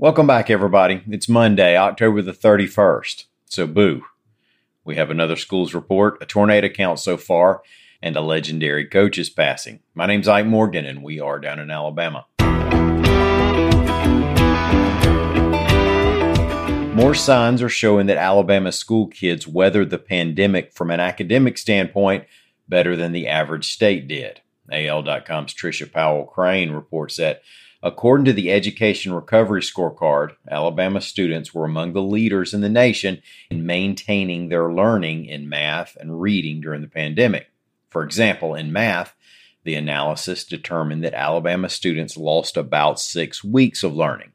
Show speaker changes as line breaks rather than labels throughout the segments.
Welcome back, everybody. It's Monday, October the 31st. So, boo. We have another schools report, a tornado count so far, and a legendary coach is passing. My name's Ike Morgan, and we are down in Alabama. More signs are showing that Alabama school kids weathered the pandemic from an academic standpoint better than the average state did. AL.com's Trisha Powell Crain reports that According to the Education Recovery Scorecard, Alabama students were among the leaders in the nation in maintaining their learning in math and reading during the pandemic. For example, in math, the analysis determined that Alabama students lost about six weeks of learning.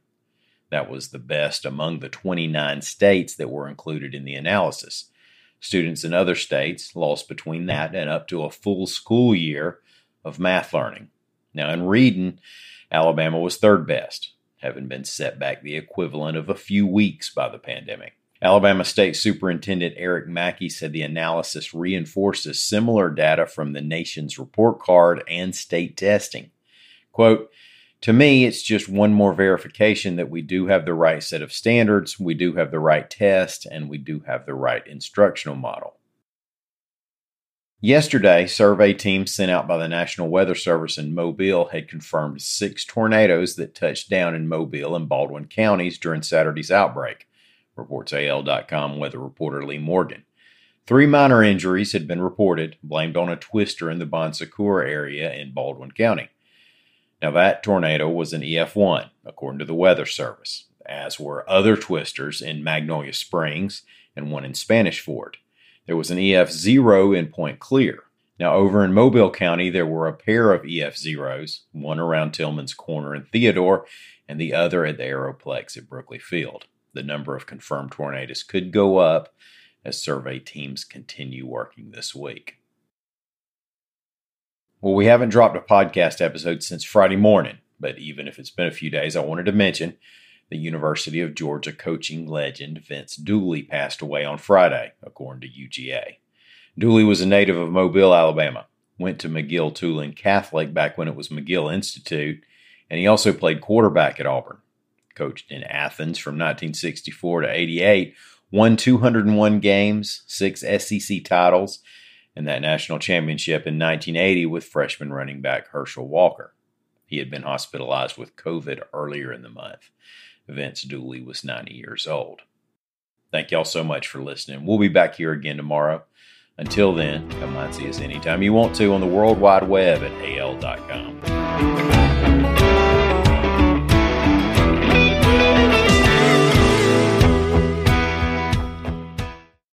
That was the best among the 29 states that were included in the analysis. Students in other states lost between that and up to a full school year of math learning. Now, in reading, Alabama was third best, having been set back the equivalent of a few weeks by the pandemic. Alabama State Superintendent Eric Mackey said the analysis reinforces similar data from the nation's report card and state testing. Quote, to me, it's just one more verification that we do have the right set of standards, we do have the right test, and we do have the right instructional model. Yesterday, survey teams sent out by the National Weather Service in Mobile had confirmed six tornadoes that touched down in Mobile and Baldwin counties during Saturday's outbreak, reports AL.com weather reporter Leigh Morgan. Three minor injuries had been reported, blamed on a twister in the Bon Secour area in Baldwin County. Now, that tornado was an EF1, according to the Weather Service, as were other twisters in Magnolia Springs and one in Spanish Fort. There was an EF0 in Point Clear. Now, over in Mobile County, there were a pair of EF0s, one around Tillman's Corner in Theodore, and the other at the Aeroplex at Brookley Field. The number of confirmed tornadoes could go up as survey teams continue working this week. Well, we haven't dropped a podcast episode since Friday morning, but even if it's been a few days, I wanted to mention the University of Georgia coaching legend Vince Dooley passed away on Friday, according to UGA. Dooley was a native of Mobile, Alabama, went to McGill Toolen Catholic back when it was McGill Institute, and he also played quarterback at Auburn. Coached in Athens from 1964 to 88, won 201 games, six SEC titles, and that national championship in 1980 with freshman running back Herschel Walker. He had been hospitalized with COVID earlier in the month. Vince Dooley was 90 years old. Thank y'all so much for listening. We'll be back here again tomorrow. Until then, come on see us anytime you want to on the World Wide Web at al.com.